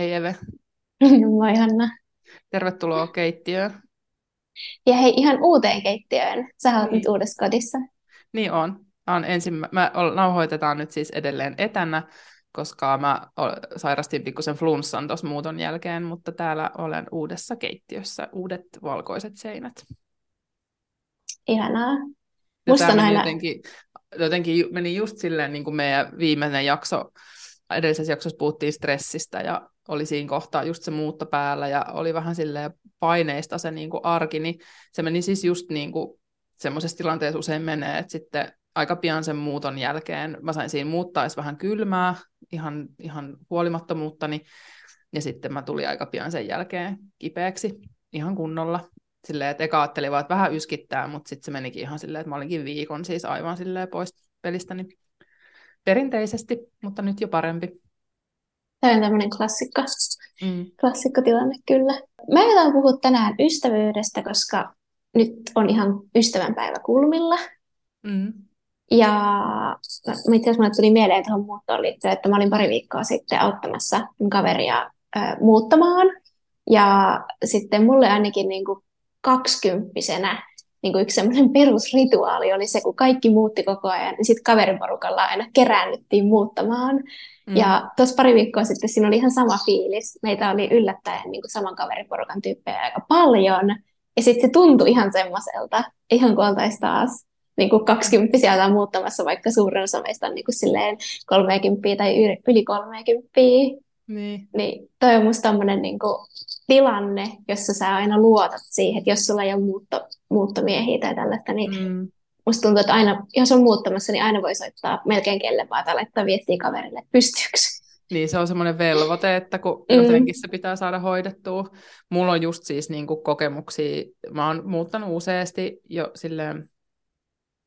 Hei Eve. Moi Hanna. Tervetuloa keittiöön. Ja hei, ihan uuteen keittiöön. Sä oot niin. nyt uudessa kodissa. Niin on. on ensimmä... Mä nauhoitetaan nyt siis edelleen etänä, koska mä sairastin pikkusen flunssan tuossa muuton jälkeen, mutta täällä olen uudessa keittiössä, uudet valkoiset seinät. Ihanaa. Ja Musta aina... jotenkin, jotenkin meni just silleen, niin kuin meidän viimeinen jakso, edellisessä jaksossa puhuttiin stressistä ja oli siinä kohtaa just se muutto päällä ja oli vähän silleen paineista se niin kuin arki, niin se meni siis just niin kuin semmoisessa tilanteessa usein menee, että sitten aika pian sen muuton jälkeen mä sain siinä muuttaa edes vähän kylmää, ihan, ihan huolimattomuuttani, ja sitten mä tulin aika pian sen jälkeen kipeäksi ihan kunnolla. Silleen, että eka ajattelin vaan, että vähän yskittää, mutta sitten se menikin ihan silleen, että mä olinkin viikon siis aivan silleen pois pelistäni perinteisesti, mutta nyt jo parempi. Tämä on tämmöinen klassikko, mm. klassikkotilanne kyllä. Mä aion puhua tänään ystävyydestä, koska nyt on ihan ystävänpäivä kulmilla. Mm. Ja mä itse asiassa tuli mieleen tuohon muuttoon liittyen, että mä olin pari viikkoa sitten auttamassa mun kaveria äh, muuttamaan. Ja sitten mulle ainakin niin kuin kaksikymppisenä niin kuin yksi semmoinen perusrituaali oli se, kun kaikki muutti koko ajan, niin sitten kaveriporukalla aina keräännyttiin muuttamaan. Mm. Ja tuossa pari viikkoa sitten siinä oli ihan sama fiilis. Meitä oli yllättäen niin kuin saman kaveriporukan tyyppejä aika paljon. Ja sitten se tuntui ihan semmoiselta, ihan kuin oltaisiin taas niin kuin 20 tai muuttamassa, vaikka suurin osa meistä on niin kuin silleen 30 tai yli 30. Niin. niin toi on musta tommonen niin kuin tilanne, jossa sä aina luotat siihen, että jos sulla ei ole muutto, muuttomiehiä tai tällaista, niin mm. musta tuntuu, että aina, jos on muuttamassa, niin aina voi soittaa melkein kelle vaan tai laittaa viestiä kaverille, että pystyykö niin, se on semmoinen velvoite, että kun mm. jotenkin se pitää saada hoidettua. Mulla on just siis niin kuin kokemuksia, mä oon muuttanut useasti jo silleen,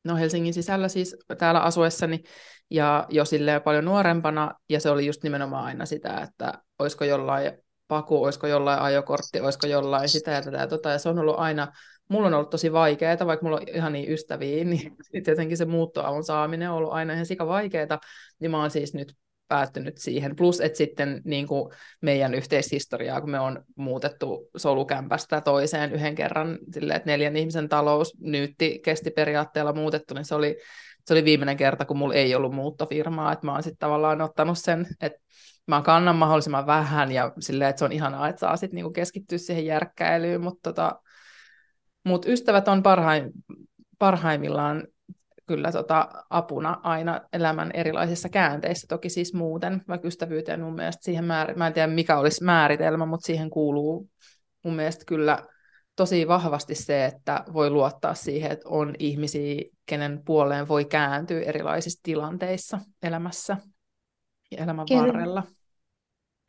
no Helsingin sisällä siis täällä asuessani, ja jo silleen paljon nuorempana, ja se oli just nimenomaan aina sitä, että olisiko jollain paku, olisiko jollain ajokortti, olisiko jollain sitä ja tätä ja tota, ja se on ollut aina, mulla on ollut tosi vaikeaa, vaikka mulla on ihan niin ystäviä, niin tietenkin se muuttoavun saaminen on ollut aina ihan sika vaikeaa, niin mä oon siis nyt päättynyt siihen. Plus, että sitten niin kuin meidän yhteishistoriaa, kun me on muutettu solukämpästä toiseen yhden kerran, silleen, että neljän ihmisen talous nyytti kesti periaatteella muutettu, niin se oli, se oli viimeinen kerta, kun mulla ei ollut muuttofirmaa, että mä oon sitten tavallaan ottanut sen, että mä kannan mahdollisimman vähän ja silleen, että se on ihanaa, että saa sitten niinku keskittyä siihen järkkäilyyn, mutta tota, mut ystävät on parhaim, parhaimmillaan kyllä tota apuna aina elämän erilaisissa käänteissä, toki siis muuten, vaikka ystävyyteen mun mielestä siihen määr... mä en tiedä mikä olisi määritelmä, mutta siihen kuuluu mun mielestä kyllä tosi vahvasti se, että voi luottaa siihen, että on ihmisiä, kenen puoleen voi kääntyä erilaisissa tilanteissa elämässä ja elämän Kyllä. varrella.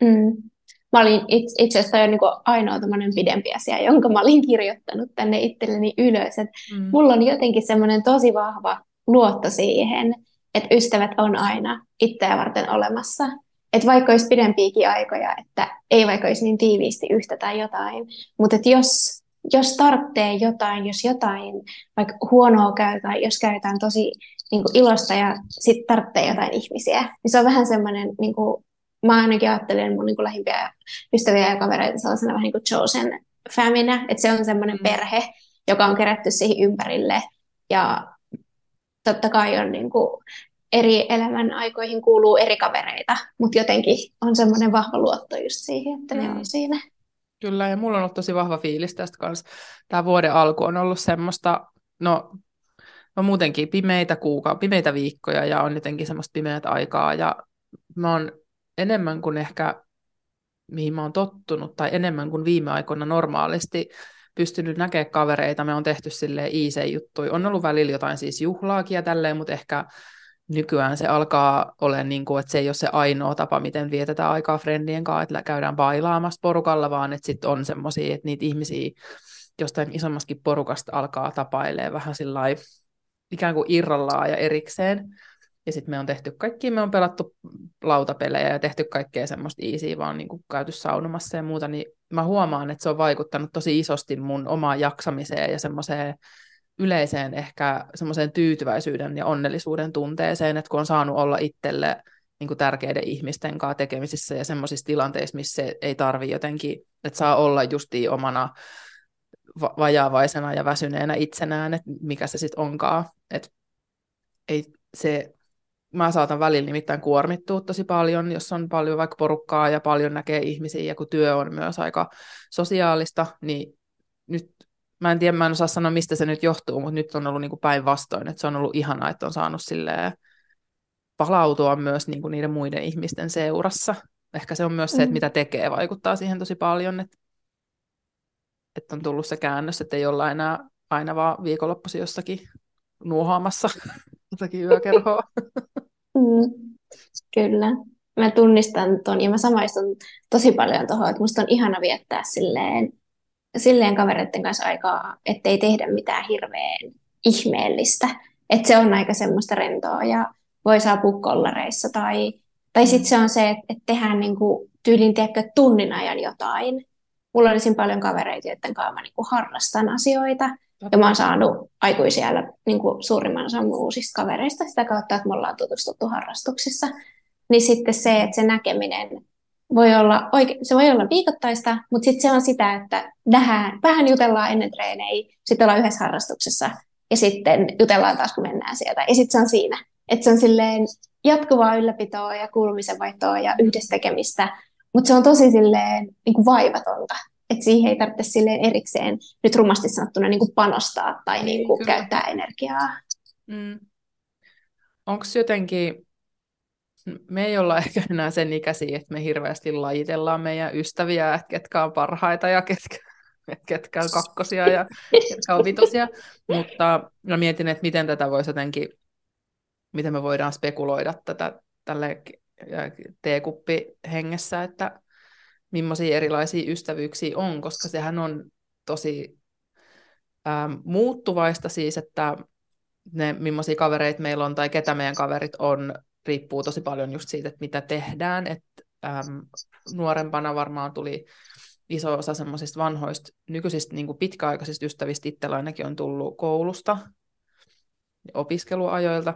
Mm. Mä olin itse, itse asiassa jo niin ainoa pidempi asia, jonka mä olin kirjoittanut tänne itselleni ylös. Et mm. Mulla on jotenkin semmoinen tosi vahva luotto siihen, että ystävät on aina itseä varten olemassa. Että vaikka olisi pidempiäkin aikoja, että ei vaikka olisi niin tiiviisti yhtä tai jotain, mutta että jos, jos tarvitsee jotain, jos jotain vaikka huonoa käy tai jos käytetään tosi niin kuin ilosta ja sitten tarvitsee jotain ihmisiä, niin se on vähän semmoinen, niin kuin, mä ainakin ajattelen mun niin kuin lähimpiä ystäviä ja kavereita sellaisena vähän niin kuin chosen famina, että se on semmoinen mm. perhe, joka on kerätty siihen ympärille ja totta kai on niin kuin, eri elämän aikoihin kuuluu eri kavereita, mutta jotenkin on semmoinen vahva luotto just siihen, että mm. ne on siinä. Kyllä, ja mulla on ollut tosi vahva fiilis tästä kanssa. Tämä vuoden alku on ollut semmoista, no on muutenkin pimeitä kuuka, pimeitä viikkoja ja on jotenkin semmoista pimeät aikaa ja mä oon enemmän kuin ehkä, mihin mä oon tottunut, tai enemmän kuin viime aikoina normaalisti pystynyt näkemään kavereita, me on tehty sille easy juttuja. On ollut välillä jotain siis juhlaakin ja tälleen, mutta ehkä nykyään se alkaa olla niin kuin, että se ei ole se ainoa tapa, miten vietetään aikaa friendien kanssa, että käydään bailaamassa porukalla, vaan että sitten on semmoisia, että niitä ihmisiä jostain isommaskin porukasta alkaa tapailemaan vähän sillä ikään kuin irrallaan ja erikseen. Ja sitten me on tehty kaikki, me on pelattu lautapelejä ja tehty kaikkea semmoista easy, vaan niin kuin käyty saunomassa ja muuta, niin mä huomaan, että se on vaikuttanut tosi isosti mun omaan jaksamiseen ja semmoiseen yleiseen ehkä semmoiseen tyytyväisyyden ja onnellisuuden tunteeseen, että kun on saanut olla itselle niin kuin tärkeiden ihmisten kanssa tekemisissä ja semmoisissa tilanteissa, missä ei tarvi jotenkin, että saa olla justiin omana va- vajaavaisena ja väsyneenä itsenään, että mikä se sitten onkaan. Että ei se, mä saatan välillä nimittäin kuormittua tosi paljon, jos on paljon vaikka porukkaa ja paljon näkee ihmisiä ja kun työ on myös aika sosiaalista, niin mä en tiedä, mä en osaa sanoa, mistä se nyt johtuu, mutta nyt on ollut niin päinvastoin, että se on ollut ihanaa, että on saanut silleen palautua myös niin kuin niiden muiden ihmisten seurassa. Ehkä se on myös se, että mm. mitä tekee, vaikuttaa siihen tosi paljon, että, että on tullut se käännös, että ei olla enää aina vaan viikonloppuisin jossakin nuohaamassa jotakin yökerhoa. Mm, kyllä. Mä tunnistan ton ja mä samaistun tosi paljon tuohon, että musta on ihana viettää silleen, silleen kavereiden kanssa aikaa, ettei tehdä mitään hirveän ihmeellistä. Että se on aika semmoista rentoa ja voi saapua kollareissa tai, tai sitten se on se, että, että tehdään niin kuin tyylin tiedätkö, tunnin ajan jotain. Mulla on esim. paljon kavereita, joiden kanssa mä niin kuin harrastan asioita. Ja mä oon saanut aikuisia niin suurimman osan uusista kavereista sitä kautta, että me ollaan tutustuttu harrastuksissa. Niin sitten se, että se näkeminen voi olla, oike- se voi olla viikoittaista, mutta sitten se on sitä, että nähdään, vähän jutellaan ennen treenejä, sitten ollaan yhdessä harrastuksessa ja sitten jutellaan taas, kun mennään sieltä. Ja sitten se on siinä. Että se on silleen jatkuvaa ylläpitoa ja kuulumisen vaihtoa ja yhdessä tekemistä, mutta se on tosi silleen niin kuin vaivatonta. Että siihen ei tarvitse silleen erikseen nyt rumasti sanottuna niin kuin panostaa tai niin kuin käyttää energiaa. Mm. Onko jotenkin, me ei olla ehkä enää sen ikäisiä, että me hirveästi lajitellaan meidän ystäviä, että ketkä on parhaita ja ketkä, ketkä on kakkosia ja ketkä on vitosia, mutta mä mietin, että miten tätä voisi jotenkin miten me voidaan spekuloida tätä tälle teekuppi hengessä, että millaisia erilaisia ystävyyksiä on, koska sehän on tosi ähm, muuttuvaista siis, että ne millaisia kavereita meillä on tai ketä meidän kaverit on, riippuu tosi paljon just siitä, että mitä tehdään. Et, ähm, nuorempana varmaan tuli iso osa semmoisista vanhoista nykyisistä niin kuin pitkäaikaisista ystävistä. Itsellä ainakin on tullut koulusta, opiskeluajoilta,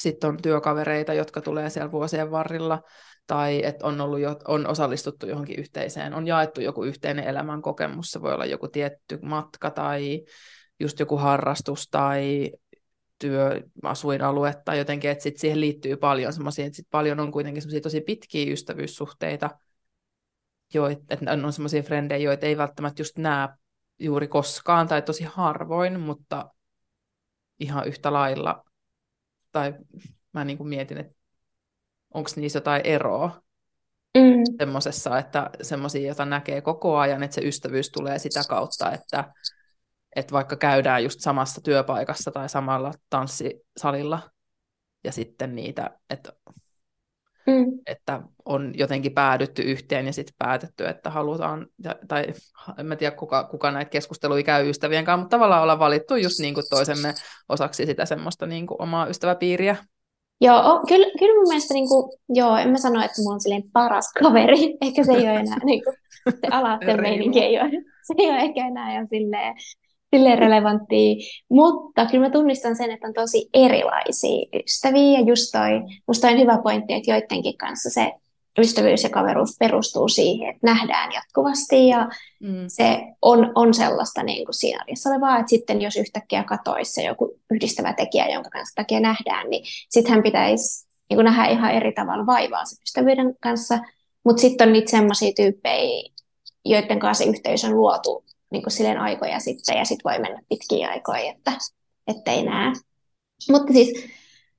sitten on työkavereita, jotka tulee siellä vuosien varrella, tai että on, ollut jo, on osallistuttu johonkin yhteiseen, on jaettu joku yhteinen elämän kokemus, se voi olla joku tietty matka tai just joku harrastus tai työ, asuinalue tai jotenkin, että sit siihen liittyy paljon semmoisia, että sit paljon on kuitenkin semmoisia tosi pitkiä ystävyyssuhteita, joit, että on semmoisia frendejä, joita ei välttämättä just näe juuri koskaan tai tosi harvoin, mutta ihan yhtä lailla tai mä niin kuin mietin, että onko niissä jotain eroa mm. semmoisessa, että semmoisia, joita näkee koko ajan, että se ystävyys tulee sitä kautta, että, että vaikka käydään just samassa työpaikassa tai samalla tanssisalilla, ja sitten niitä, että, mm. että on jotenkin päädytty yhteen ja sitten päätetty, että halutaan, tai en mä tiedä kuka, kuka näitä keskusteluja käy ystävien kanssa, mutta tavallaan ollaan valittu just niin kuin toisemme osaksi sitä semmoista niin kuin omaa ystäväpiiriä. Joo, kyllä, kyllä mun mielestä, niin kuin, joo, en mä sano, että mulla on silleen paras kaveri, ehkä se ei ole enää, niin kuin, se alaatteen meininki ei ole, se ei ole ehkä enää ihan silleen, silleen relevanttia, mutta kyllä mä tunnistan sen, että on tosi erilaisia ystäviä, ja just toi, musta on hyvä pointti, että joidenkin kanssa se ystävyys ja kaveruus perustuu siihen, että nähdään jatkuvasti ja mm. se on, on sellaista niin kuin siinä arjessa olevaa, että sitten jos yhtäkkiä katoisi se joku yhdistävä tekijä, jonka kanssa takia nähdään, niin sittenhän pitäisi niin kuin nähdä ihan eri tavalla vaivaa sen ystävyyden kanssa, mutta sitten on niitä sellaisia tyyppejä, joiden kanssa se yhteys on luotu niin kuin silleen aikoja sitten ja sitten voi mennä pitkiä aikoja, että ei näe. Mutta siis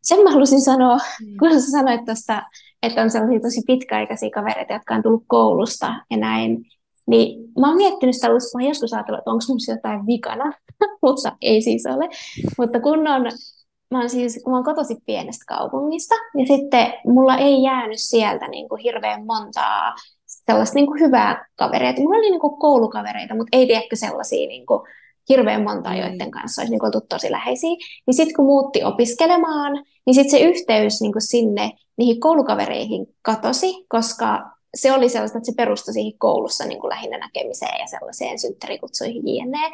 sen mä halusin sanoa, mm. kun sä sanoit tuosta että on sellaisia tosi pitkäaikaisia kavereita, jotka on tullut koulusta ja näin. Niin mä oon miettinyt sitä, mä oon joskus ajatellut, että onko mun jotain vikana, mutta ei siis ole. Mutta kun on, mä oon siis, kun mä oon kotoisin pienestä kaupungista, ja sitten mulla ei jäänyt sieltä niin kuin hirveän montaa sellaista niin kuin hyvää kavereita. Mulla oli niin kuin koulukavereita, mutta ei tiedäkö sellaisia niin kuin hirveän monta, mm. joiden kanssa olisi niin kuin oltu tosi läheisiä. Niin sitten kun muutti opiskelemaan, niin sitten se yhteys niin kuin sinne niihin koulukavereihin katosi, koska se oli sellaista, että se perustui siihen koulussa niin kuin lähinnä näkemiseen ja sellaiseen synttärikutsuihin jne.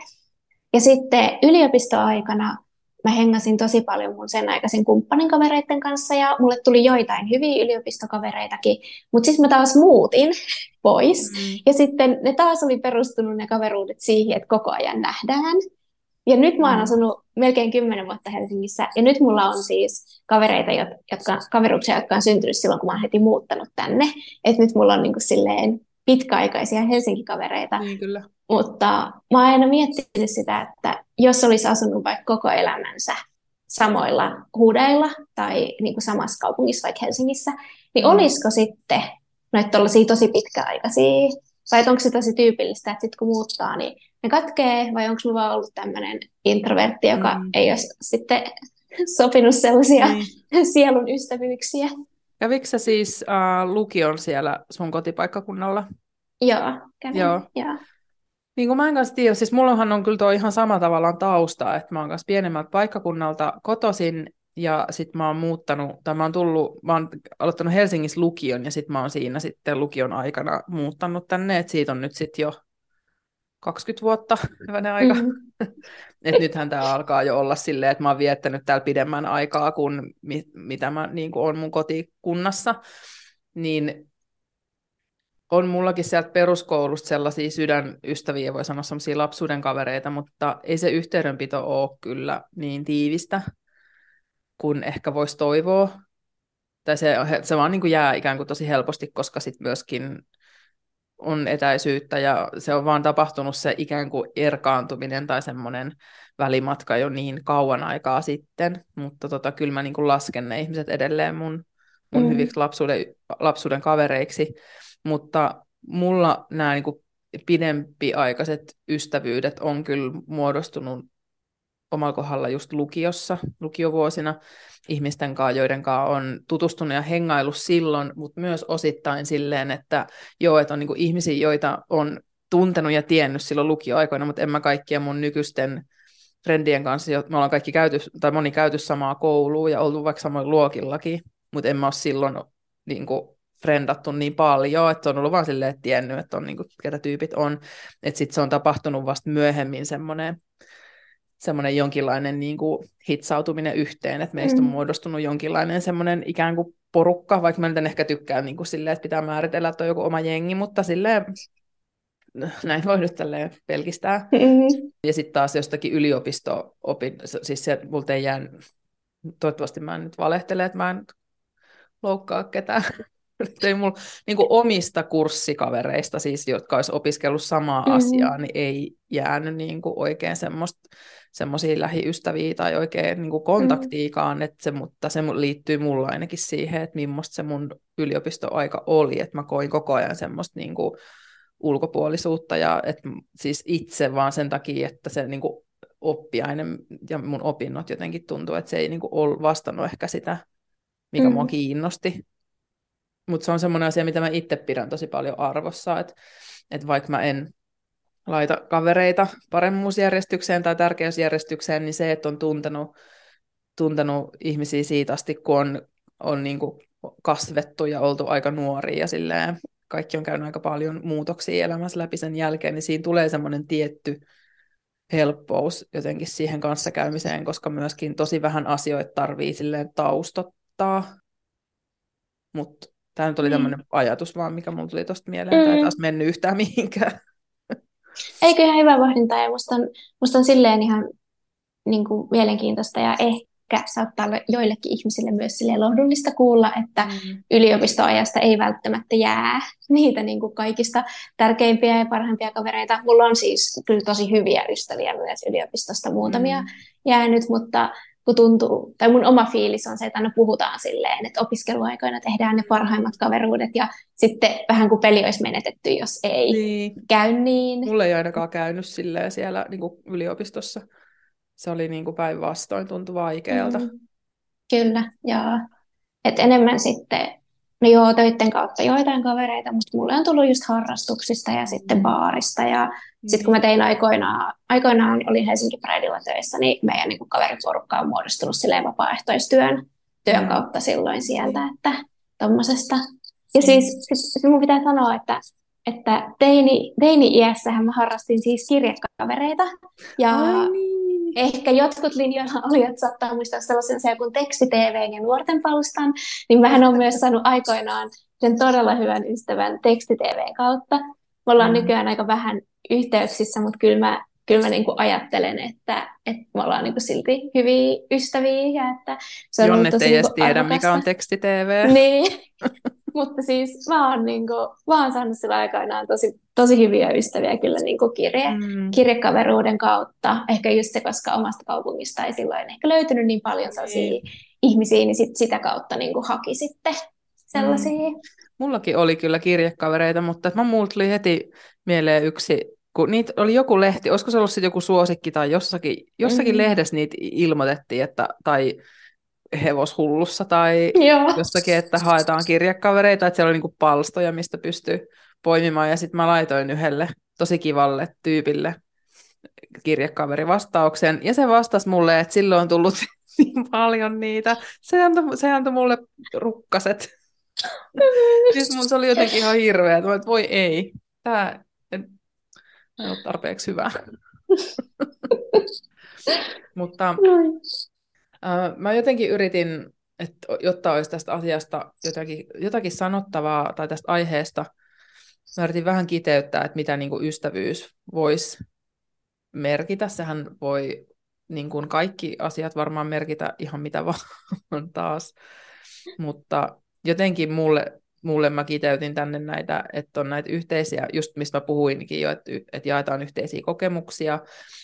Ja sitten yliopistoaikana mä hengasin tosi paljon mun sen aikaisen kumppanin kavereiden kanssa ja mulle tuli joitain hyviä yliopistokavereitakin, mutta sitten mä taas muutin pois mm. ja sitten ne taas oli perustunut ne kaveruudet siihen, että koko ajan nähdään. Ja nyt mä oon mm. asunut melkein kymmenen vuotta Helsingissä, ja nyt mulla on siis kavereita, jotka, kaveruksia, jotka on syntynyt silloin, kun mä oon heti muuttanut tänne. Että nyt mulla on niin kuin silleen pitkäaikaisia Helsinki-kavereita. Niin, kyllä. Mutta mä oon aina miettinyt sitä, että jos olisi asunut vaikka koko elämänsä samoilla huudeilla tai niin kuin samassa kaupungissa, vaikka Helsingissä, niin mm. olisiko sitten noita tosi pitkäaikaisia vai onko se tosi tyypillistä, että sitten kun muuttaa, niin ne katkee, vai onko mulla vaan ollut tämmöinen introvertti, joka mm. ei ole sitten sopinut sellaisia mm. sielun ystävyyksiä. Kävikö sä siis uh, lukion siellä sun kotipaikkakunnalla? Joo, kävin. Joo. Joo. Niin kuin mä en kanssa tiedä, siis mullahan on kyllä tuo ihan sama tavallaan tausta, että mä oon kanssa pienemmältä paikkakunnalta kotosin ja sitten mä oon muuttanut, tai mä oon tullut, mä oon aloittanut Helsingissä lukion, ja sitten mä oon siinä sitten lukion aikana muuttanut tänne, että siitä on nyt sitten jo 20 vuotta hyvänen aika. Mm-hmm. että nythän tämä alkaa jo olla silleen, että mä oon viettänyt täällä pidemmän aikaa kuin mi- mitä mä niin kuin on mun kotikunnassa. Niin on mullakin sieltä peruskoulusta sellaisia sydänystäviä, voi sanoa sellaisia lapsuuden kavereita, mutta ei se yhteydenpito ole kyllä niin tiivistä kuin ehkä voisi toivoa. Tai se, se vaan niin kuin jää ikään kuin tosi helposti, koska sitten myöskin on etäisyyttä ja se on vaan tapahtunut se ikään kuin erkaantuminen tai semmoinen välimatka jo niin kauan aikaa sitten, mutta tota, kyllä mä niin kuin lasken ne ihmiset edelleen mun, mun mm. hyviksi lapsuuden, lapsuuden kavereiksi, mutta mulla nämä niin kuin pidempiaikaiset ystävyydet on kyllä muodostunut omalla kohdalla just lukiossa, lukiovuosina. Ihmisten kanssa, joiden kanssa on tutustunut ja hengailu silloin, mutta myös osittain silleen, että joo, että on niin ihmisiä, joita on tuntenut ja tiennyt silloin lukioaikoina, mutta en mä kaikkia mun nykyisten friendien kanssa, me ollaan kaikki käyty, tai moni käyty samaa koulua ja oltu vaikka samoin luokillakin, mutta en mä ole silloin niin kuin, frendattu niin paljon, että on ollut vaan silleen, että tiennyt, että on niin kuin, ketä tyypit on, että sitten se on tapahtunut vasta myöhemmin semmoinen semmoinen jonkinlainen niin kuin hitsautuminen yhteen, että meistä on mm. muodostunut jonkinlainen semmoinen ikään kuin porukka, vaikka mä nyt en ehkä tykkää niin kuin silleen, että pitää määritellä, että on joku oma jengi, mutta silleen näin voi nyt tälleen pelkistää. Mm-hmm. Ja sitten taas jostakin yliopisto-opin, siis se multa ei jää, toivottavasti mä en nyt valehtele, että mä en loukkaa ketään. Ei mulla niin omista kurssikavereista, siis, jotka olisi opiskellut samaa mm-hmm. asiaa, niin ei jäänyt niin kuin oikein semmoisia lähiystäviä tai oikein niin kontaktiikaan, mm. että se, mutta se liittyy mulla ainakin siihen, että millaista se mun yliopistoaika oli, että mä koin koko ajan semmoista niin kuin ulkopuolisuutta ja että siis itse vaan sen takia, että se niin kuin oppiaine ja mun opinnot jotenkin tuntuu, että se ei niin kuin ole vastannut ehkä sitä, mikä mm. mua kiinnosti. Mutta se on semmoinen asia, mitä mä itse pidän tosi paljon arvossa, että, että vaikka mä en laita kavereita paremmuusjärjestykseen tai tärkeysjärjestykseen, niin se, että on tuntenut, tuntenut ihmisiä siitä asti, kun on, on niin kuin kasvettu ja oltu aika nuoria ja silleen, kaikki on käynyt aika paljon muutoksia elämässä läpi sen jälkeen, niin siinä tulee semmoinen tietty helppous jotenkin siihen kanssakäymiseen, koska myöskin tosi vähän asioita tarvii silleen taustottaa. Mutta tämä nyt oli mm. tämmöinen ajatus vaan, mikä mulla tuli tuosta mieleen, mm. tai taas mennyt yhtään mihinkään. Eikö ihan hyvä pohdinta ja musta on, musta on silleen ihan niin kuin, mielenkiintoista ja ehkä saattaa olla joillekin ihmisille myös silleen lohdullista kuulla, että mm. yliopistoajasta ei välttämättä jää niitä niin kuin kaikista tärkeimpiä ja parhaimpia kavereita. Mulla on siis kyllä tosi hyviä ystäviä myös yliopistosta muutamia mm. jäänyt, mutta kun tuntuu, tai mun oma fiilis on se, että aina puhutaan silleen, että opiskeluaikoina tehdään ne parhaimmat kaveruudet ja sitten vähän kuin peli olisi menetetty, jos ei niin. käy niin. Mulle ei ainakaan käynyt silleen siellä niin kuin yliopistossa. Se oli niin kuin päinvastoin, tuntui vaikealta. Mm. Kyllä, joo. Et enemmän sitten joo, töiden kautta joitain kavereita, mutta mulle on tullut just harrastuksista ja sitten mm. baarista. Ja mm. sitten kun mä tein aikoinaan, aikoinaan olin Helsinki Prideilla töissä, niin meidän niin kaveriporukka on muodostunut silleen vapaaehtoistyön työn mm. kautta silloin sieltä, että tommosesta. Ja mm. siis, siis mun pitää sanoa, että, että teini, teini-iässähän mä harrastin siis kirjekavereita. Ja, niin. Ehkä jotkut linjoilla olijat saattaa muistaa sellaisen se kuin teksti-TV ja nuorten palstan, niin mähän on myös saanut aikoinaan sen todella hyvän ystävän teksti-TV kautta. Me ollaan mm. nykyään aika vähän yhteyksissä, mutta kyllä mä, kyllä mä niin kuin ajattelen, että, että me ollaan niin kuin silti hyviä ystäviä. Ja että se on Jonnet ei edes tiedä, arvokasta. mikä on teksti-TV. Niin, mutta siis mä oon, niin kuin, mä oon saanut sillä aikoinaan tosi, tosi hyviä ystäviä kyllä niin kuin kirje, mm. kirjekaveruuden kautta. Ehkä just se, koska omasta kaupungista ei silloin ehkä löytynyt niin paljon sellaisia mm. ihmisiä, niin sit sitä kautta niin kuin haki sitten sellaisia. Mm. Mullakin oli kyllä kirjekavereita, mutta mä mulla tuli heti mieleen yksi, kun niitä oli joku lehti, olisiko se ollut sitten joku suosikki tai jossakin, jossakin mm. lehdessä niitä ilmoitettiin, että, tai hevoshullussa tai Joo. jossakin, että haetaan kirjakavereita, että siellä oli niinku palstoja, mistä pystyy poimimaan. Ja sitten mä laitoin yhdelle tosi kivalle tyypille kirjakaverivastauksen, ja se vastasi mulle, että silloin on tullut niin paljon niitä. Se antoi, se antoi mulle rukkaset. siis mun se oli jotenkin ihan hirveä, että voi ei, tämä ei ole tarpeeksi hyvä. Mutta Uh, mä jotenkin yritin, että jotta olisi tästä asiasta jotakin, jotakin sanottavaa tai tästä aiheesta, mä yritin vähän kiteyttää, että mitä niin kuin ystävyys voisi merkitä. Sehän voi niin kuin kaikki asiat varmaan merkitä ihan mitä vaan taas, mutta jotenkin mulle, mulle mä kiteytin tänne näitä, että on näitä yhteisiä, just mistä mä puhuinkin jo, että, että jaetaan yhteisiä kokemuksia,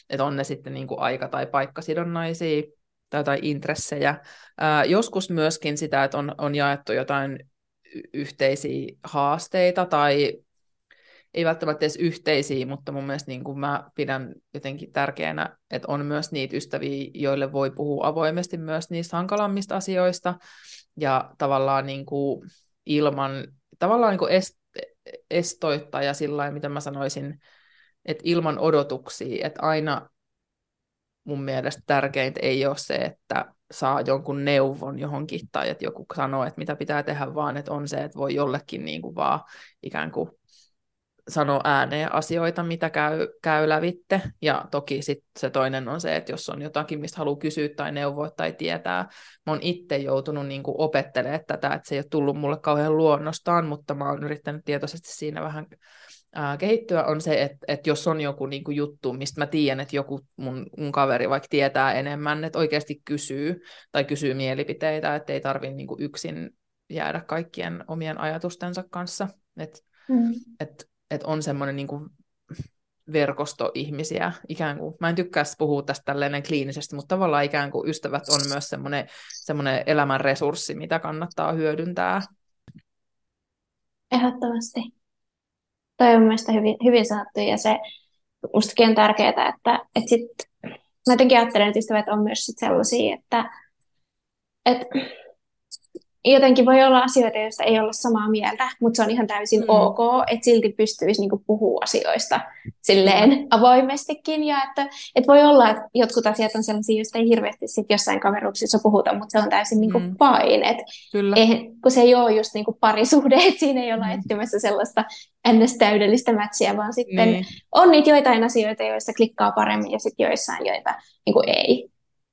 että on ne sitten niin kuin aika- tai paikkasidonnaisia, tai jotain intressejä. Ää, joskus myöskin sitä, että on, on jaettu jotain yhteisiä haasteita tai ei välttämättä edes yhteisiä, mutta mun mielestä niin kuin mä pidän jotenkin tärkeänä, että on myös niitä ystäviä, joille voi puhua avoimesti myös niistä hankalammista asioista ja tavallaan niin kuin ilman, tavallaan niin kuin est, estoittaa ja sillä mitä mä sanoisin, että ilman odotuksia, että aina mun mielestä tärkeintä ei ole se, että saa jonkun neuvon johonkin tai että joku sanoo, että mitä pitää tehdä, vaan että on se, että voi jollekin niin kuin vaan ikään kuin sanoa ääneen asioita, mitä käy, käy lävitte. Ja toki sit se toinen on se, että jos on jotakin, mistä haluaa kysyä tai neuvoa tai tietää. Mä oon itse joutunut niin kuin opettelemaan tätä, että se ei ole tullut mulle kauhean luonnostaan, mutta mä oon yrittänyt tietoisesti siinä vähän ää, kehittyä, on se, että, että jos on joku niin kuin juttu, mistä mä tiedän, että joku mun, mun kaveri vaikka tietää enemmän, että oikeasti kysyy tai kysyy mielipiteitä, että ei tarvitse niin yksin jäädä kaikkien omien ajatustensa kanssa. Että mm. et, et on semmoinen niin kuin verkosto ihmisiä, ikään kuin, mä en tykkää puhua tästä tällainen kliinisesti, mutta tavallaan ikään kuin ystävät on myös semmoinen, semmoinen elämän resurssi, mitä kannattaa hyödyntää. Ehdottomasti toi on mielestäni hyvin, hyvin sanottu ja se mustakin on tärkeää, että, että sit, mä jotenkin ajattelen, että ystävät on myös sit sellaisia, että, että jotenkin voi olla asioita, joista ei olla samaa mieltä, mutta se on ihan täysin mm. ok, että silti pystyisi niinku puhua asioista silleen avoimestikin. Ja että, että voi olla, että jotkut asiat on sellaisia, joista ei hirveästi sit jossain kaveruksissa puhuta, mutta se on täysin niinku mm. fine. Et Kyllä. Ei, kun se ei ole just niinku parisuhde, että siinä ei olla mm. etsimässä sellaista ns. täydellistä mätsiä, vaan sitten niin. on niitä joitain asioita, joissa klikkaa paremmin ja sitten joissain, joita niinku ei.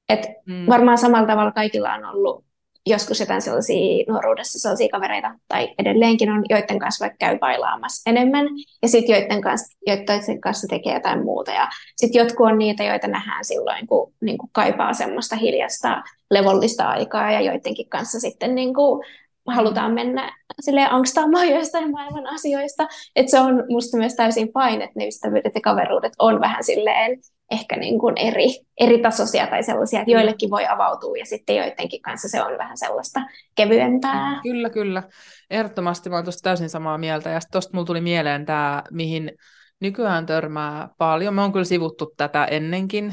Et mm. Varmaan samalla tavalla kaikilla on ollut joskus jotain sellaisia nuoruudessa sellaisia kavereita, tai edelleenkin on, joiden kanssa vaikka käy bailaamassa enemmän, ja sitten joiden kanssa, joiden kanssa tekee jotain muuta. Ja sitten jotkut on niitä, joita nähdään silloin, kun niin kuin kaipaa semmoista hiljasta, levollista aikaa, ja joidenkin kanssa sitten niin kuin, halutaan mennä silleen angstaamaan joistain maailman asioista. Että se on musta myös täysin fine, että ne ystävyydet ja kaveruudet on vähän silleen ehkä niin kuin eri, eri tasoisia tai sellaisia, että joillekin voi avautua ja sitten joidenkin kanssa se on vähän sellaista kevyempää. Kyllä, kyllä. Ehdottomasti mä olen tuosta täysin samaa mieltä ja tuosta mulla tuli mieleen tämä, mihin nykyään törmää paljon. Me on kyllä sivuttu tätä ennenkin,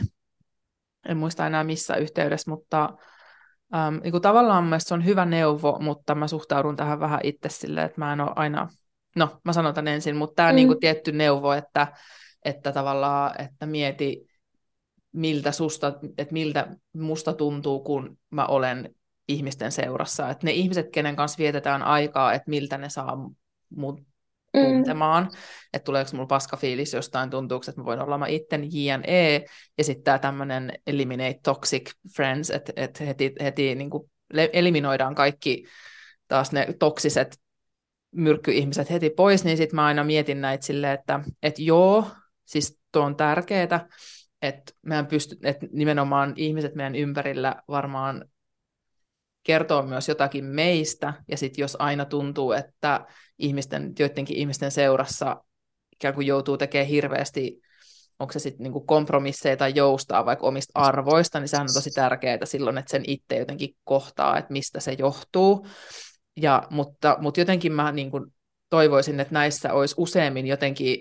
en muista enää missä yhteydessä, mutta ähm, niin kuin tavallaan mun se on hyvä neuvo, mutta mä suhtaudun tähän vähän itse silleen, että mä en ole aina, no mä sanon tämän ensin, mutta tämä mm. niin kuin tietty neuvo, että että tavallaan, että mieti, miltä, susta, että miltä musta tuntuu, kun mä olen ihmisten seurassa. Että ne ihmiset, kenen kanssa vietetään aikaa, että miltä ne saa mut mm. tuntemaan, että tuleeko mulla paskafiilis jostain, tuntuuko, että mä voin olla mä itten JNE, ja sitten tämä tämmöinen eliminate toxic friends, että et heti, heti niin kuin eliminoidaan kaikki taas ne toksiset myrkkyihmiset heti pois, niin sitten mä aina mietin näitä silleen, että et joo, siis tuo on tärkeää, että meidän pysty, että nimenomaan ihmiset meidän ympärillä varmaan kertoo myös jotakin meistä, ja sitten jos aina tuntuu, että ihmisten, joidenkin ihmisten seurassa ikään kuin joutuu tekemään hirveästi, onko se sitten niinku kompromisseja tai joustaa vaikka omista arvoista, niin sehän on tosi tärkeää silloin, että sen itse jotenkin kohtaa, että mistä se johtuu. Ja, mutta, mutta jotenkin mä niin kuin toivoisin, että näissä olisi useammin jotenkin,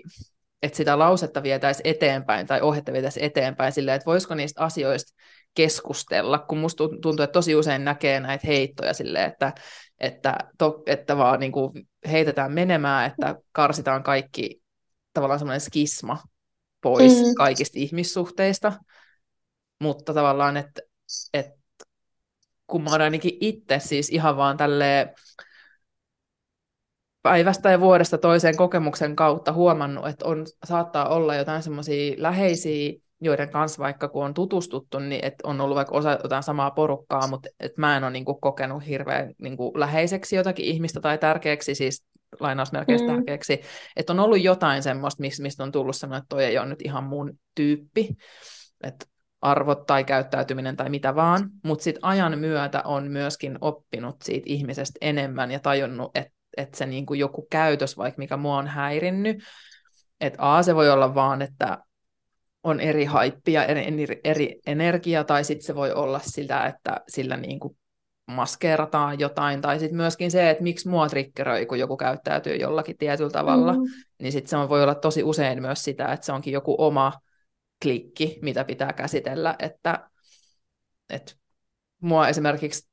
että sitä lausetta vietäisiin eteenpäin tai ohjetta vietäisiin eteenpäin silleen, että voisiko niistä asioista keskustella, kun musta tuntuu, että tosi usein näkee näitä heittoja silleen, että, että, to, että vaan niin kuin heitetään menemään, että karsitaan kaikki tavallaan semmoinen skisma pois mm. kaikista ihmissuhteista, mutta tavallaan, että, että kun mä oon ainakin itse siis ihan vaan tälle päivästä ja vuodesta toiseen kokemuksen kautta huomannut, että on, saattaa olla jotain semmoisia läheisiä, joiden kanssa vaikka kun on tutustuttu, niin että on ollut vaikka osa jotain samaa porukkaa, mutta että mä en ole niin kuin, kokenut hirveän niin kuin, läheiseksi jotakin ihmistä tai tärkeäksi, siis lainausmerkeistä mm. tärkeäksi, että on ollut jotain semmoista, mistä on tullut semmoinen, että toi ei ole nyt ihan mun tyyppi, että arvot tai käyttäytyminen tai mitä vaan, mutta sitten ajan myötä on myöskin oppinut siitä ihmisestä enemmän ja tajunnut, että et se niinku joku käytös, vaikka mikä mua on häirinnyt, että A, se voi olla vaan, että on eri haippia, eri, eri energia, tai sitten se voi olla sitä, että sillä niinku maskeerataan jotain, tai sitten myöskin se, että miksi mua triggeröi, kun joku käyttäytyy jollakin tietyllä tavalla, mm. niin sitten se voi olla tosi usein myös sitä, että se onkin joku oma klikki, mitä pitää käsitellä, että, että mua esimerkiksi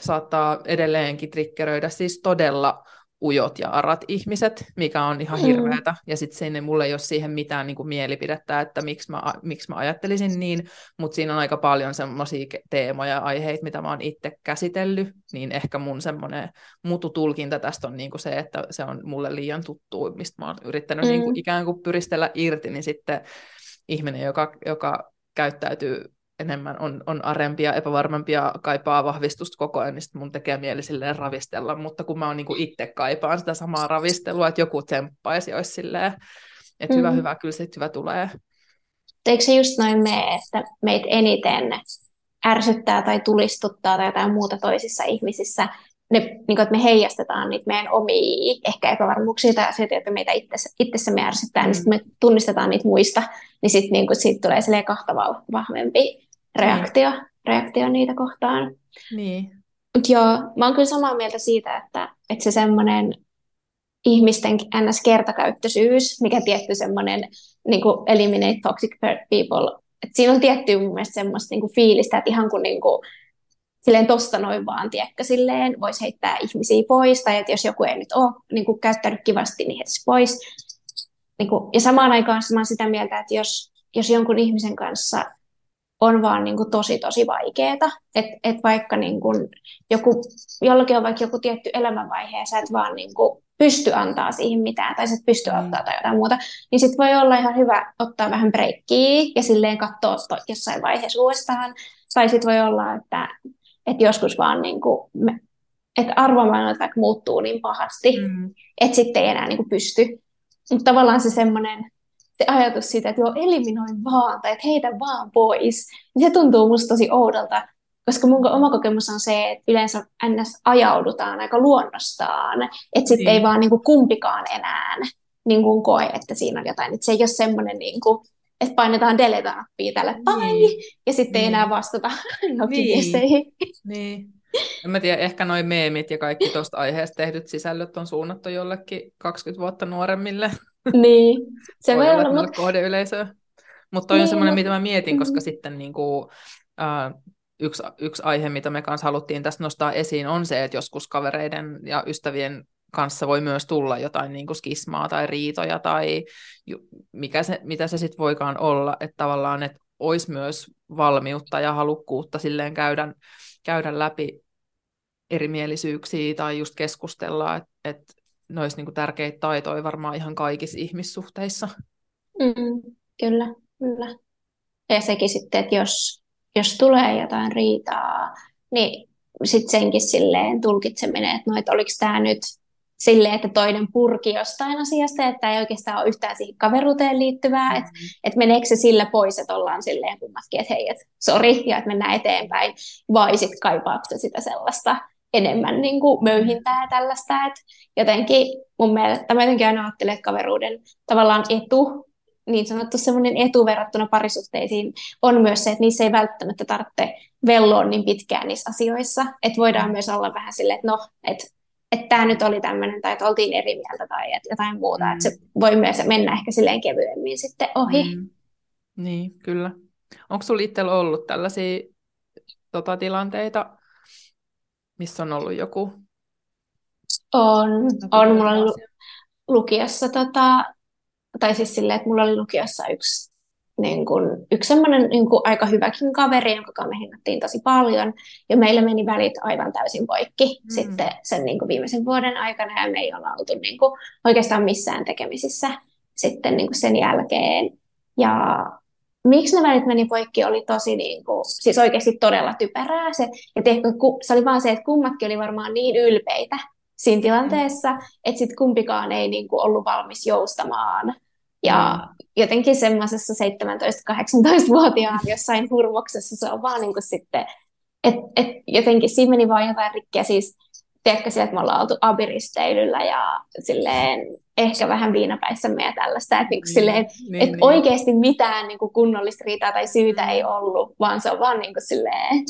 saattaa edelleenkin triggeröidä siis todella ujot ja arat ihmiset, mikä on ihan hirveätä, mm. ja sitten sinne mulle ei ole siihen mitään niin kuin mielipidettä, että miksi mä, miksi mä ajattelisin niin, mutta siinä on aika paljon semmoisia teemoja ja aiheita, mitä mä oon itse käsitellyt, niin ehkä mun semmoinen mututulkinta tästä on niin kuin se, että se on mulle liian tuttu, mistä mä oon yrittänyt mm. niin kuin ikään kuin pyristellä irti, niin sitten ihminen, joka, joka käyttäytyy enemmän, on, on arempia, epävarmempia, kaipaa vahvistusta koko ajan, niin mun tekee mieli silleen ravistella, mutta kun mä oon niin itse kaipaan sitä samaa ravistelua, että joku tsemppaisi, olisi silleen, että mm. hyvä, hyvä, kyllä sitten hyvä tulee. Eikö se just noin mene, että meitä eniten ärsyttää tai tulistuttaa tai jotain muuta toisissa ihmisissä, ne, niin kuin, että me heijastetaan niitä meidän omia ehkä epävarmuuksia tai asioita, joita meitä itse, itsessä me ärsyttää, niin mm. niin sitten me tunnistetaan niitä muista, niin sitten niin kuin, siitä tulee kahta vahvempi reaktio, mm. reaktio niitä kohtaan. Niin. Mutta joo, mä oon kyllä samaa mieltä siitä, että, että se semmoinen ihmisten ns-kertakäyttöisyys, mikä tietty semmoinen niin eliminate toxic people, että siinä on tietty mun mielestä semmoista niin kuin fiilistä, että ihan kun niin kuin, silleen tosta noin vaan, tiedätkö, silleen voisi heittää ihmisiä pois, tai että jos joku ei nyt ole niin kuin, käyttänyt kivasti, niin heitsi pois. Niin kuin, ja samaan aikaan mä olen sitä mieltä, että jos, jos jonkun ihmisen kanssa on vaan niin kuin, tosi, tosi vaikeeta, että et vaikka niin kuin, joku, jollakin on vaikka joku tietty elämänvaihe, ja sä et vaan niin kuin, pysty antaa siihen mitään, tai sä et pysty mm. ottaa tai jotain muuta, niin sitten voi olla ihan hyvä ottaa vähän breikkiä ja silleen katsoa jossain vaiheessa uudestaan. Tai sitten voi olla, että että joskus vaan niin kuin, me, että arvomaailmat vaikka muuttuu niin pahasti, mm. että sitten ei enää niin kuin pysty. Mutta tavallaan se semmoinen se ajatus siitä, että joo, eliminoi vaan, tai että heitä vaan pois, niin se tuntuu musta tosi oudolta, koska mun oma kokemus on se, että yleensä ns. ajaudutaan aika luonnostaan, että sitten niin. ei vaan niin kuin kumpikaan enää niin kuin koe, että siinä on jotain. Että se ei ole semmoinen niin kuin, että painetaan delete-nappia tälle tai, niin. ja sitten niin. ei enää vastata niin. niin. En mä tiedä, ehkä noin meemit ja kaikki tuosta aiheesta tehdyt sisällöt on suunnattu jollekin 20 vuotta nuoremmille. Niin, se voi olla. Mutta... Kohdeyleisöä. Mutta toi niin, on semmoinen, mitä mä mietin, koska mm-hmm. sitten niin kuin, äh, yksi, yksi aihe, mitä me kanssa haluttiin tästä nostaa esiin, on se, että joskus kavereiden ja ystävien kanssa voi myös tulla jotain niin kuin skismaa tai riitoja tai mikä se, mitä se sitten voikaan olla, että tavallaan, että olisi myös valmiutta ja halukkuutta silleen käydä, käydä läpi erimielisyyksiä tai just keskustella, että et, ne olisi niin kuin tärkeitä taitoja varmaan ihan kaikissa ihmissuhteissa. Mm, kyllä, kyllä. Ja sekin sitten, että jos, jos tulee jotain riitaa, niin sitten senkin silleen tulkitseminen, että no, että oliko tämä nyt silleen, että toinen purki jostain asiasta, että ei oikeastaan ole yhtään siihen kaveruuteen liittyvää, mm-hmm. että et meneekö se sillä pois, että ollaan silleen kummatkin, että hei, että sori, ja että mennään eteenpäin, vai sitten kaipaako sitä sellaista enemmän niin kuin möyhintää ja tällaista, että jotenkin mun mielestä, mä jotenkin aina ajattelen, että kaveruuden tavallaan etu, niin sanottu semmoinen etu verrattuna parisuhteisiin on myös se, että niissä ei välttämättä tarvitse velloa niin pitkään niissä asioissa, että voidaan myös olla vähän silleen, että no, että että tämä nyt oli tämmöinen, tai että oltiin eri mieltä tai että jotain muuta, mm. että se voi myös mennä ehkä silleen kevyemmin sitten ohi. Mm. Niin, kyllä. Onko sinulla itsellä ollut tällaisia tota, tilanteita, missä on ollut joku? On, on. Mulla oli lukiossa, tota, tai siis silleen, että mulla oli lukiossa yksi niin kuin, yksi semmoinen niin kuin aika hyväkin kaveri, jonka kanssa me hengattiin tosi paljon, ja meillä meni välit aivan täysin poikki mm. sitten sen niin kuin viimeisen vuoden aikana, ja me ei olla oltu niin kuin, oikeastaan missään tekemisissä sitten niin kuin sen jälkeen. Ja miksi ne välit meni poikki oli tosi niin kuin, siis oikeasti todella typerää. Se, ja tehkö, se oli vaan se, että kummatkin oli varmaan niin ylpeitä siinä tilanteessa, mm. että sitten kumpikaan ei niin kuin, ollut valmis joustamaan ja mm. jotenkin semmoisessa 17-18-vuotiaan jossain hurmoksessa se on vaan niin kuin sitten, että et jotenkin siinä meni vaan jotain rikkiä. Siis tiedätkö sillä, että me ollaan oltu abiristeilyllä ja silleen ehkä vähän viinapäissämme ja tällaista, että niinku niin, silleen, niin, et niin. oikeasti mitään niin kuin kunnollista riitaa tai syytä ei ollut, vaan se on vaan niin kuin silleen,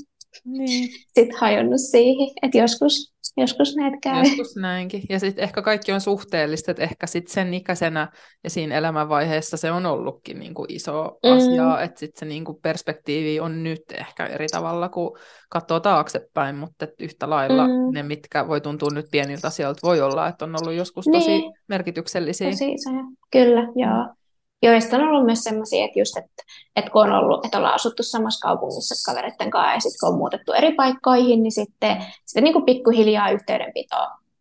niin. sit hajonnut siihen, että joskus Joskus näitä käy. Joskus näinkin. Ja sitten ehkä kaikki on suhteellista, että ehkä sitten sen ikäisenä ja siinä elämänvaiheessa se on ollutkin niinku iso mm. asia, että sitten se niinku perspektiivi on nyt ehkä eri tavalla kuin katsoo taaksepäin, mutta yhtä lailla mm. ne, mitkä voi tuntua nyt pieniltä asioilta, voi olla, että on ollut joskus tosi niin. merkityksellisiä. Tosi isoja, kyllä, joo. Sitten on ollut myös sellaisia, että just, että, että kun on ollut, että ollaan asuttu samassa kaupungissa kavereiden kanssa, ja sitten kun on muutettu eri paikkoihin, niin sitten, sitten niin kuin pikkuhiljaa yhteydenpito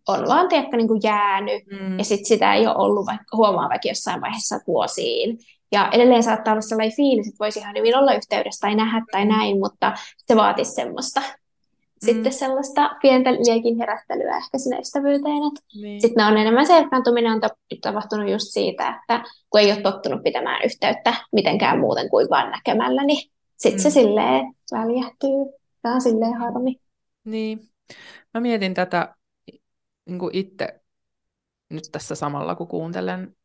on vaan tiedätkö, niin kuin jäänyt, mm. ja sitten sitä ei ole ollut vaikka, huomaa vaikka jossain vaiheessa vuosiin. Ja edelleen saattaa olla sellainen fiilis, että voisi ihan hyvin olla yhteydessä tai nähdä tai mm. näin, mutta se vaatisi semmoista sitten mm. sellaista pientä liekin herättelyä ehkä sinne ystävyyteen. Niin. Sitten on enemmän se erkaantuminen on tapahtunut just siitä, että kun ei ole tottunut pitämään yhteyttä mitenkään muuten kuin vain näkemällä, niin sitten mm. se silleen väljähtyy. Tämä on silleen harmi. Niin. Mä mietin tätä niin kuin itse nyt tässä samalla, kun kuuntelen.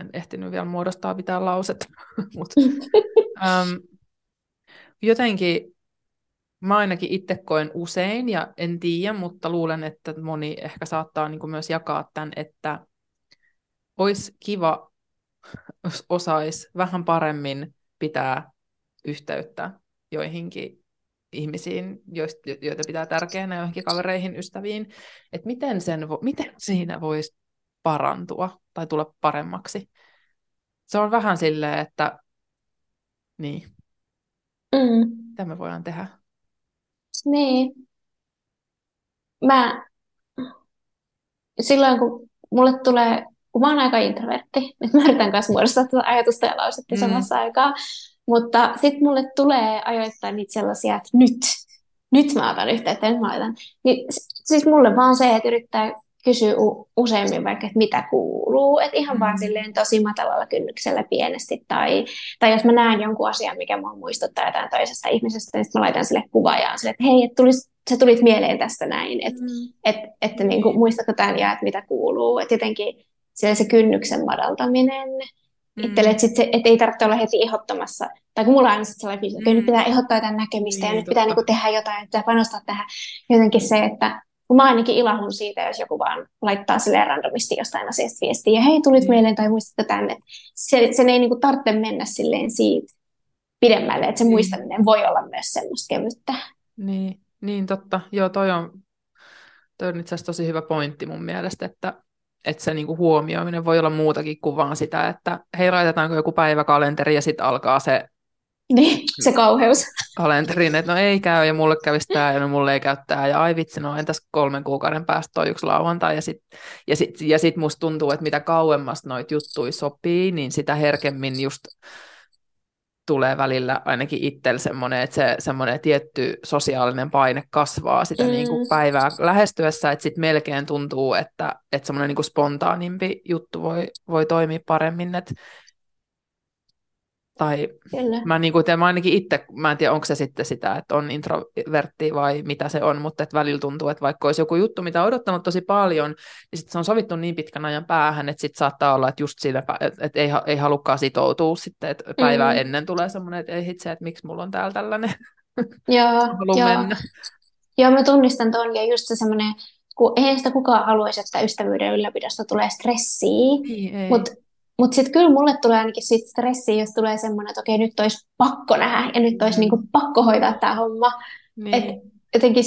En ehtinyt vielä muodostaa mitään lausetta, mutta um, jotenkin Mä ainakin itse koen usein, ja en tiedä, mutta luulen, että moni ehkä saattaa niin myös jakaa tämän, että olisi kiva, jos osaisi vähän paremmin pitää yhteyttä joihinkin ihmisiin, joita pitää tärkeänä, joihinkin kavereihin, ystäviin, että miten, sen vo, miten siinä voisi parantua tai tulla paremmaksi. Se on vähän silleen, että niin, mm. mitä me voidaan tehdä. Niin. Mä silloin, kun mulle tulee, kun mä oon aika introvertti, nyt mä yritän kanssa muodostaa tätä ajatusta ja lausetta mm. samassa aikaa, mutta sitten mulle tulee ajoittain niitä sellaisia, että nyt, nyt mä otan yhteyttä, nyt mä otan. Niin, siis mulle vaan se, että yrittää kysyy useimmin vaikka, että mitä kuuluu, että ihan mm. vaan silleen tosi matalalla kynnyksellä pienesti, tai, tai jos mä näen jonkun asian, mikä mua muistuttaa jotain toisesta ihmisestä, niin sitten mä laitan sille kuvaajaan sille, että hei, että tulis, sä tulit mieleen tästä näin, että mm. et, et, että niin kuin, muistatko tämän ja että mitä kuuluu, että jotenkin se, se kynnyksen madaltaminen, mm. itselle, että, sit se, että ei tarvitse olla heti ehdottomassa, tai kun mulla on aina sellainen fiilis, että mm. nyt pitää ehdottaa jotain näkemistä niin, ja nyt pitää niin kuin, tehdä jotain, pitää panostaa tähän, jotenkin se, että kun mä ainakin ilahun siitä, jos joku vaan laittaa sille randomisti jostain asiasta viestiä, ja hei, tulit mm. mieleen tai muistatko tänne. Se, sen ei niinku tarvitse mennä silleen siitä pidemmälle, että se mm. muistaminen voi olla myös semmoista kevyttä. Niin, niin totta. Joo, toi on, toi on itse asiassa tosi hyvä pointti mun mielestä, että, että se niinku huomioiminen voi olla muutakin kuin vaan sitä, että hei, laitetaanko joku päiväkalenteri ja sitten alkaa se Niin, se kauheus. Kalenteriin, että no ei käy ja mulle kävisi tämä ja no mulle ei käy tämä ja ai vitsi, no entäs kolmen kuukauden päästä toi yksi lauantai ja sitten ja sit, ja sit musta tuntuu, että mitä kauemmas noit juttui sopii, niin sitä herkemmin just tulee välillä ainakin itsellä semmoinen, että se semmoinen tietty sosiaalinen paine kasvaa sitä mm. niin kuin päivää lähestyessä, että sitten melkein tuntuu, että, että semmoinen niin kuin spontaanimpi juttu voi, voi toimia paremmin, että tai Kyllä. mä, niin kuin, mä ainakin itse, mä en tiedä onko se sitten sitä, että on introvertti vai mitä se on, mutta että välillä tuntuu, että vaikka olisi joku juttu, mitä on odottanut tosi paljon, niin sitten se on sovittu niin pitkän ajan päähän, että sitten saattaa olla, että just siinä, että, ei, ei halukkaan sitoutua sitten, että päivää mm. ennen tulee semmoinen, että ei hitse, että miksi mulla on täällä tällainen. Joo, joo. Mennä. joo, mä tunnistan tuon ja just se semmoinen, kun eihän sitä kukaan haluaisi, että ystävyyden ylläpidosta tulee stressiä, niin, mutta mutta sitten kyllä mulle tulee ainakin siitä stressiä, jos tulee semmoinen, että okei, nyt olisi pakko nähdä ja nyt olisi mm. niinku pakko hoitaa tämä homma. Niin. Et jotenkin,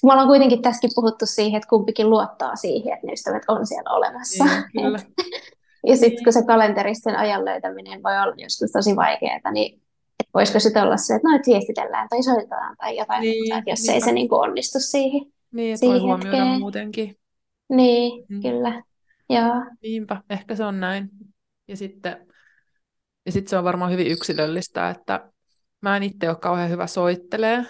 kun me ollaan kuitenkin tässäkin puhuttu siihen, että kumpikin luottaa siihen, että ne ystävät on siellä olemassa. Niin, kyllä. ja sitten kun se kalenteristen ajan löytäminen voi olla joskus tosi vaikeaa, niin että voisiko sitten olla se, että noit viestitellään tai soitetaan tai jotain niin, muuta, jos niin. ei se niinku onnistu siihen. Niin, että voi huomioida hetkeen. muutenkin. Niin, mm. kyllä. Joo. Niinpä, ehkä se on näin. Ja sitten, ja sitten se on varmaan hyvin yksilöllistä, että mä en itse ole kauhean hyvä soittelee.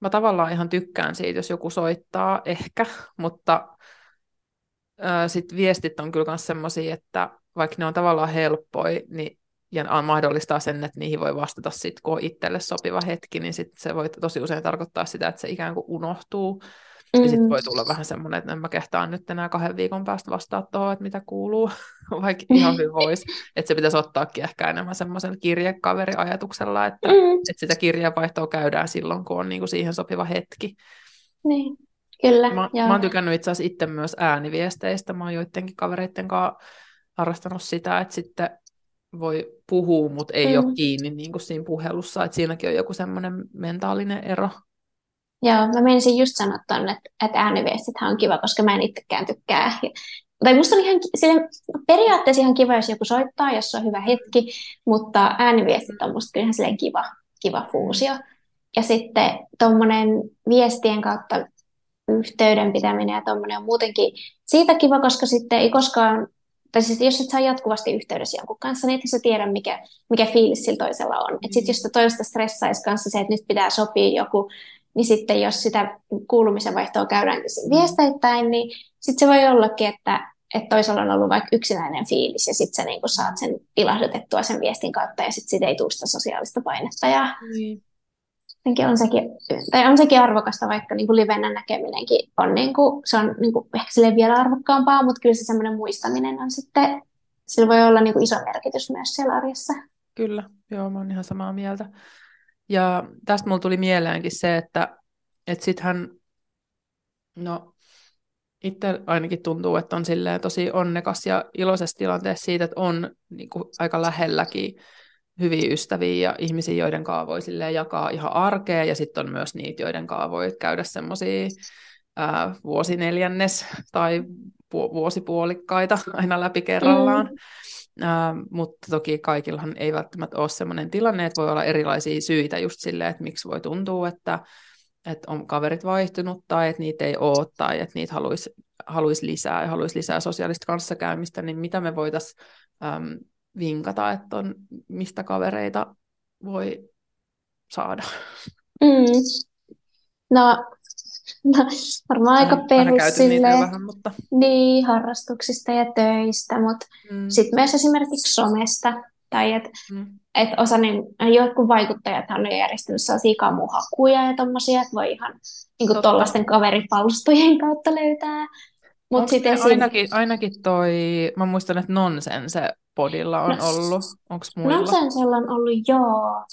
Mä tavallaan ihan tykkään siitä, jos joku soittaa ehkä, mutta sitten viestit on kyllä myös sellaisia, että vaikka ne on tavallaan helppoja, niin ja mahdollistaa sen, että niihin voi vastata sitten, kun on itselle sopiva hetki, niin sit se voi tosi usein tarkoittaa sitä, että se ikään kuin unohtuu. Mm. Ja sitten voi tulla vähän semmoinen, että en mä kehtaan nyt enää kahden viikon päästä vastaa tuohon, että mitä kuuluu, vaikka ihan hyvin voisi. Että se pitäisi ottaakin ehkä enemmän semmoisen kirjekaveriajatuksella, että, mm. että sitä kirjavaihtoa käydään silloin, kun on niinku siihen sopiva hetki. Niin, kyllä. Mä, mä oon tykännyt itse asiassa itse myös ääniviesteistä. Mä oon joidenkin kavereiden kanssa harrastanut sitä, että sitten voi puhua, mutta ei mm. ole kiinni niin kuin siinä puhelussa. Että siinäkin on joku semmoinen mentaalinen ero. Joo, mä menisin just sanoa tonne, että, että ääniviestithän on kiva, koska mä en itsekään tykkää. Tai musta on ihan, sille, periaatteessa ihan kiva, jos joku soittaa, jos on hyvä hetki, mutta ääniviestit on musta kyllä ihan kiva, kiva fuusio. Ja sitten tuommoinen viestien kautta yhteyden pitäminen ja tuommoinen on muutenkin siitä kiva, koska sitten ei koskaan, tai siis jos et saa jatkuvasti yhteydessä jonkun kanssa, niin et sä tiedä, mikä, mikä fiilis sillä toisella on. Että sitten jos toista stressaisi kanssa se, että nyt pitää sopia joku niin sitten jos sitä kuulumisen vaihtoa käydään mm. viesteittäin, niin sitten se voi ollakin, että, että toisella on ollut vaikka yksinäinen fiilis ja sitten sä niin saat sen ilahdutettua sen viestin kautta ja sitten siitä ei tule sitä sosiaalista painetta. Ja niin. on sekin, tai on sekin arvokasta, vaikka niin kuin livenä näkeminenkin on, niin kuin, se on niin kuin, ehkä vielä arvokkaampaa, mutta kyllä se semmoinen muistaminen on sitten, sillä voi olla niin kuin iso merkitys myös siellä arjessa. Kyllä, joo, mä oon ihan samaa mieltä. Ja tästä mulla tuli mieleenkin se, että et sittenhän, no itse ainakin tuntuu, että on silleen tosi onnekas ja iloisessa tilanteessa siitä, että on niin kuin, aika lähelläkin hyviä ystäviä ja ihmisiä, joiden kanssa voi jakaa ihan arkea, ja sitten on myös niitä, joiden kanssa voi käydä semmoisia vuosineljännes tai vuosipuolikkaita aina läpi kerrallaan. Mm. Mutta toki kaikillahan ei välttämättä ole sellainen tilanne, että voi olla erilaisia syitä just silleen, että miksi voi tuntua, että, että on kaverit vaihtunut tai että niitä ei ole tai että niitä haluaisi haluais lisää ja haluaisi lisää sosiaalista kanssakäymistä, niin mitä me voitaisiin vinkata, että on, mistä kavereita voi saada? Mm. No, varmaan aika perus vähän, mutta... niin, harrastuksista ja töistä, mutta mm. sitten myös esimerkiksi somesta, tai että mm. et osa, niin, jotkut vaikuttajat on järjestänyt sellaisia kamuhakuja ja tommosia, että voi ihan niin tuollaisten kaveripalstojen kautta löytää. Mut sit esim... ainakin, ainakin toi, mä muistan, että Nonsense podilla on no, ollut. Onko muilla? Nonsensella on ollut, joo.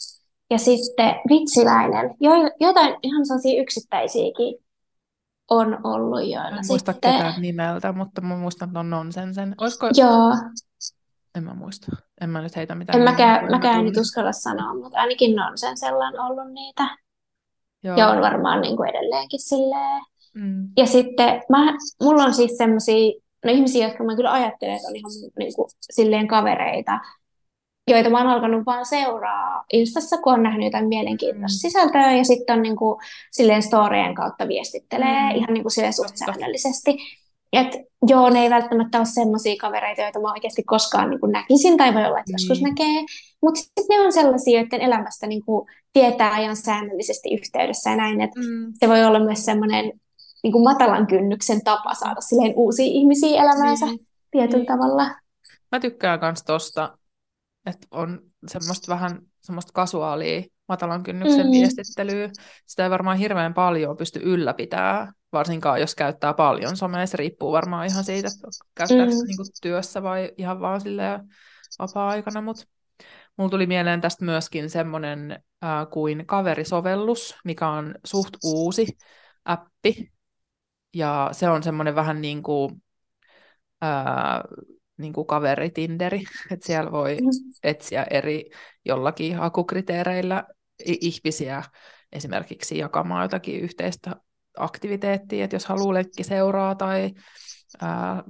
Ja sitten Vitsiläinen, jo, jotain ihan sellaisia yksittäisiäkin on ollut joilla En muista sitten... ketään nimeltä, mutta mä muistan ton nonsensen. Olisiko... Joo. En mä muista. En mä nyt heitä mitään. En mäkään, mäkään nyt uskalla sanoa, mutta ainakin nonsensella on ollut niitä. Joo. Ja on varmaan niin kuin edelleenkin silleen. Mm. Ja sitten mä, mulla on siis semmoisia no ihmisiä, jotka mä kyllä ajattelen, että on ihan niin kuin, silleen kavereita, joita mä oon alkanut vaan seuraa Instassa, kun on nähnyt jotain mielenkiintoista mm. sisältöä, ja sitten on niin kuin, silleen storien kautta viestittelee mm. ihan niin kuin silleen suht säännöllisesti. Et joo, ne ei välttämättä ole semmoisia kavereita, joita mä oikeasti koskaan niin kuin näkisin, tai voi olla, että mm. joskus näkee, mutta sitten ne on sellaisia, joiden elämästä niin kuin, tietää ihan säännöllisesti yhteydessä ja näin, että mm. se voi olla myös semmoinen niin kuin matalan kynnyksen tapa saada silleen uusia ihmisiä elämäänsä mm. tietyllä mm. tavalla. Mä tykkään myös tosta, että on semmoista vähän semmoista kasuaalia matalan kynnyksen mm. viestittelyä. Sitä ei varmaan hirveän paljon pysty ylläpitämään, varsinkaan jos käyttää paljon somea. Se riippuu varmaan ihan siitä, että käyttääkö mm. niin työssä vai ihan vaan vapaa-aikana. Mutta mulla tuli mieleen tästä myöskin semmoinen äh, kuin kaverisovellus, mikä on suht uusi appi. Ja se on semmoinen vähän niin kuin, äh, niin kuin kaveritinderi, että siellä voi etsiä eri jollakin hakukriteereillä ihmisiä esimerkiksi jakamaan jotakin yhteistä aktiviteettia, että jos haluaa seuraa tai ää,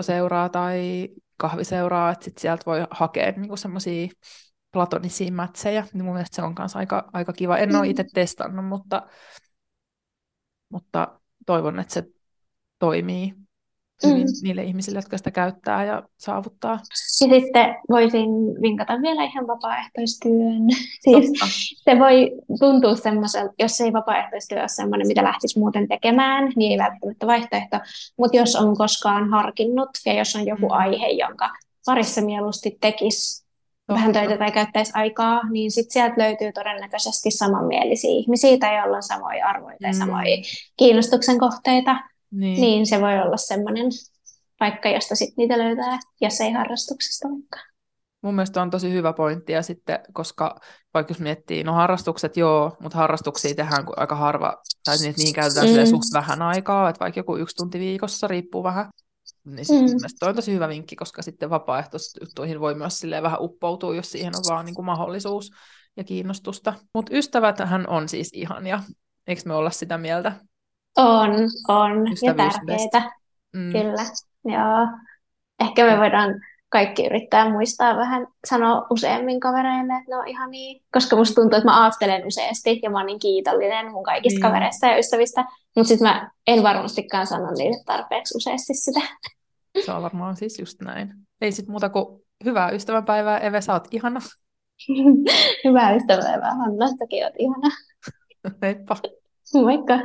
seuraa tai kahviseuraa, että sit sieltä voi hakea niinku semmoisia platonisia mätsejä, niin mun mielestä se on myös aika, aika kiva. En ole mm. itse testannut, mutta, mutta toivon, että se toimii hyvin mm. niille ihmisille, jotka sitä käyttää ja saavuttaa. Ja sitten voisin vinkata vielä ihan vapaaehtoistyön. Siis se voi tuntua semmoiselta, jos ei vapaaehtoistyö ole semmoinen, mitä lähtisi muuten tekemään, niin ei välttämättä vaihtoehto. Mutta jos on koskaan harkinnut ja jos on joku mm. aihe, jonka parissa mieluusti tekisi Totta. vähän töitä tai käyttäisi aikaa, niin sitten sieltä löytyy todennäköisesti samanmielisiä ihmisiä tai joilla on samoja arvoja tai mm. samoja kiinnostuksen kohteita. Niin. niin se voi olla semmoinen paikka, josta sitten niitä löytää, jos ei harrastuksesta vaikka. Mun mielestä on tosi hyvä pointti, ja sitten, koska vaikka jos miettii, no harrastukset joo, mutta harrastuksia tehdään aika harva, tai niin, niihin käytetään mm. suht vähän aikaa, että vaikka joku yksi tunti viikossa, riippuu vähän. Niin mm. mun mielestä on tosi hyvä vinkki, koska sitten vapaaehtoisjuttuihin voi myös silleen vähän uppoutua, jos siihen on vaan niin kuin mahdollisuus ja kiinnostusta. Mutta ystävätähän on siis ihania, eikö me olla sitä mieltä? On, on. Ja tärkeitä. Mm. Kyllä, joo. Ehkä me voidaan kaikki yrittää muistaa vähän sanoa useammin kavereille, että ne on ihan niin. Koska musta tuntuu, että mä ajattelen useasti ja mä oon niin kiitollinen mun kaikista niin. kavereista ja ystävistä. Mutta sitten mä en varmastikaan sano niille tarpeeksi useasti sitä. Se on varmaan siis just näin. Ei sit muuta kuin hyvää ystävänpäivää, Eve, sä oot ihana. hyvää ystävänpäivää, Hanna, säkin oot ihana. Heippa. Moikka!